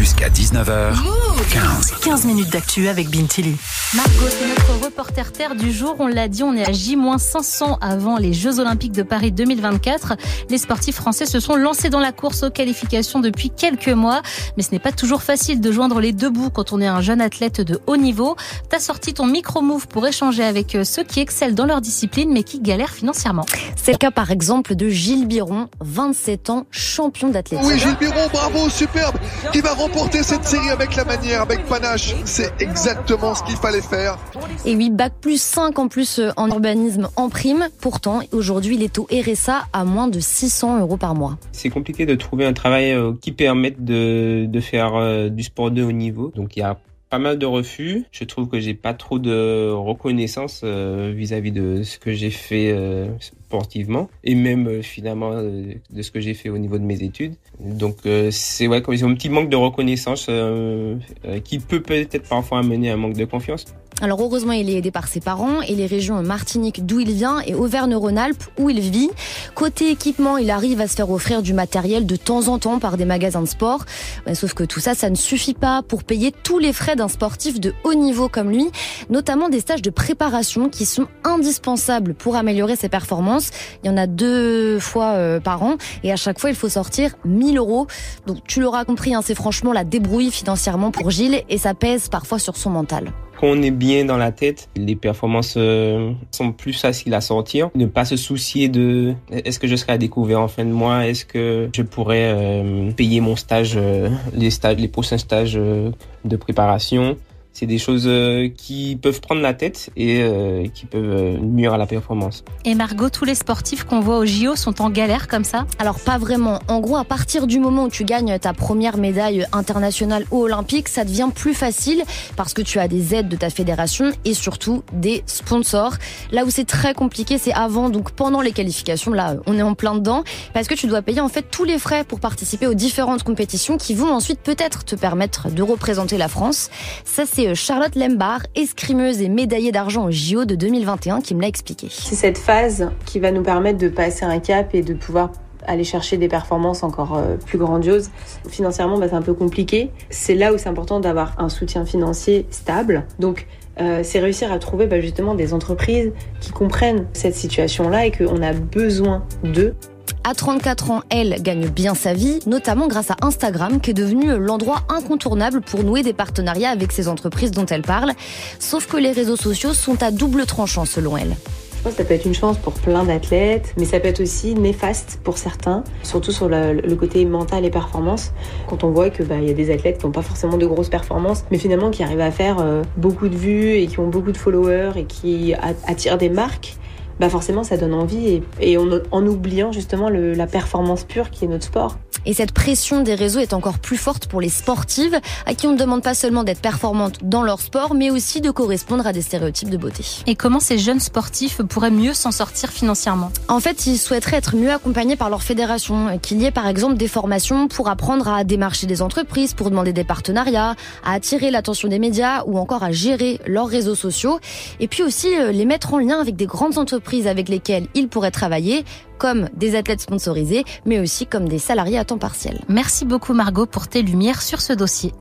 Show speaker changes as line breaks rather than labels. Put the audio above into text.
Jusqu'à 19h. 15.
15 minutes d'actu avec Bintili.
Margot, c'est notre reporter terre du jour. On l'a dit, on est à J-500 avant les Jeux Olympiques de Paris 2024. Les sportifs français se sont lancés dans la course aux qualifications depuis quelques mois. Mais ce n'est pas toujours facile de joindre les deux bouts quand on est un jeune athlète de haut niveau. T'as sorti ton micro-move pour échanger avec ceux qui excellent dans leur discipline mais qui galèrent financièrement.
C'est le cas par exemple de Gilles Biron, 27 ans, champion d'athlétisme.
Oui, Gilles Biron, bravo, superbe, qui va remporter cette série avec la manière, avec panache. C'est exactement ce qu'il fallait faire.
Et oui, bac plus 5 en plus euh, en urbanisme en prime. Pourtant, aujourd'hui, il est au RSA à moins de 600 euros par mois.
C'est compliqué de trouver un travail euh, qui permette de, de faire euh, du sport de haut niveau. Donc il y a pas mal de refus. Je trouve que j'ai pas trop de reconnaissance vis-à-vis de ce que j'ai fait sportivement et même finalement de ce que j'ai fait au niveau de mes études. Donc c'est ouais comme un petit manque de reconnaissance qui peut peut-être parfois amener à un manque de confiance.
Alors heureusement, il est aidé par ses parents et les régions Martinique d'où il vient et Auvergne-Rhône-Alpes où il vit. Côté équipement, il arrive à se faire offrir du matériel de temps en temps par des magasins de sport. sauf que tout ça, ça ne suffit pas pour payer tous les frais d'un sportif de haut niveau comme lui, notamment des stages de préparation qui sont indispensables pour améliorer ses performances. Il y en a deux fois euh, par an et à chaque fois, il faut sortir 1000 euros. Donc tu l'auras compris, hein, c'est franchement la débrouille financièrement pour Gilles et ça pèse parfois sur son mental
on est bien dans la tête, les performances euh, sont plus faciles à sortir. Ne pas se soucier de est-ce que je serai à découvert en fin de mois, est-ce que je pourrais euh, payer mon stage, euh, les stages, les prochains stages de préparation? C'est des choses euh, qui peuvent prendre la tête et euh, qui peuvent euh, nuire à la performance.
Et Margot, tous les sportifs qu'on voit au JO sont en galère comme ça?
Alors pas vraiment. En gros, à partir du moment où tu gagnes ta première médaille internationale ou olympique, ça devient plus facile parce que tu as des aides de ta fédération et surtout des sponsors. Là où c'est très compliqué, c'est avant, donc pendant les qualifications. Là, on est en plein dedans parce que tu dois payer en fait tous les frais pour participer aux différentes compétitions qui vont ensuite peut-être te permettre de représenter la France. Ça, c'est c'est Charlotte Lembar, escrimeuse et médaillée d'argent au JO de 2021, qui me l'a expliqué.
C'est cette phase qui va nous permettre de passer un cap et de pouvoir aller chercher des performances encore euh, plus grandioses. Financièrement, bah, c'est un peu compliqué. C'est là où c'est important d'avoir un soutien financier stable. Donc, euh, c'est réussir à trouver bah, justement des entreprises qui comprennent cette situation-là et qu'on a besoin d'eux.
À 34 ans, elle gagne bien sa vie, notamment grâce à Instagram, qui est devenu l'endroit incontournable pour nouer des partenariats avec ces entreprises dont elle parle. Sauf que les réseaux sociaux sont à double tranchant selon elle.
Je pense que ça peut être une chance pour plein d'athlètes, mais ça peut être aussi néfaste pour certains, surtout sur le, côté mental et performance. Quand on voit que bah, y a des athlètes qui n'ont pas forcément de grosses performances, mais finalement qui arrivent à faire euh, beaucoup de vues et qui ont beaucoup de followers et qui attirent des marques, bah forcément ça donne envie et, en, oubliant justement la performance pure qui est notre sport.
Et cette pression des réseaux est encore plus forte pour les sportives, à qui on ne demande pas seulement d'être performantes dans leur sport, mais aussi de correspondre à des stéréotypes de beauté.
Et comment ces jeunes sportifs pourraient mieux s'en sortir financièrement?
En fait, ils souhaiteraient être mieux accompagnés par leur fédération, qu'il y ait par exemple des formations pour apprendre à démarcher des entreprises, pour demander des partenariats, à attirer l'attention des médias ou encore à gérer leurs réseaux sociaux, et puis aussi euh, les mettre en lien avec des grandes avec lesquelles ils pourraient travailler, comme des athlètes sponsorisés, mais aussi comme des salariés à temps partiel.
Merci beaucoup Margot pour tes lumières sur ce dossier.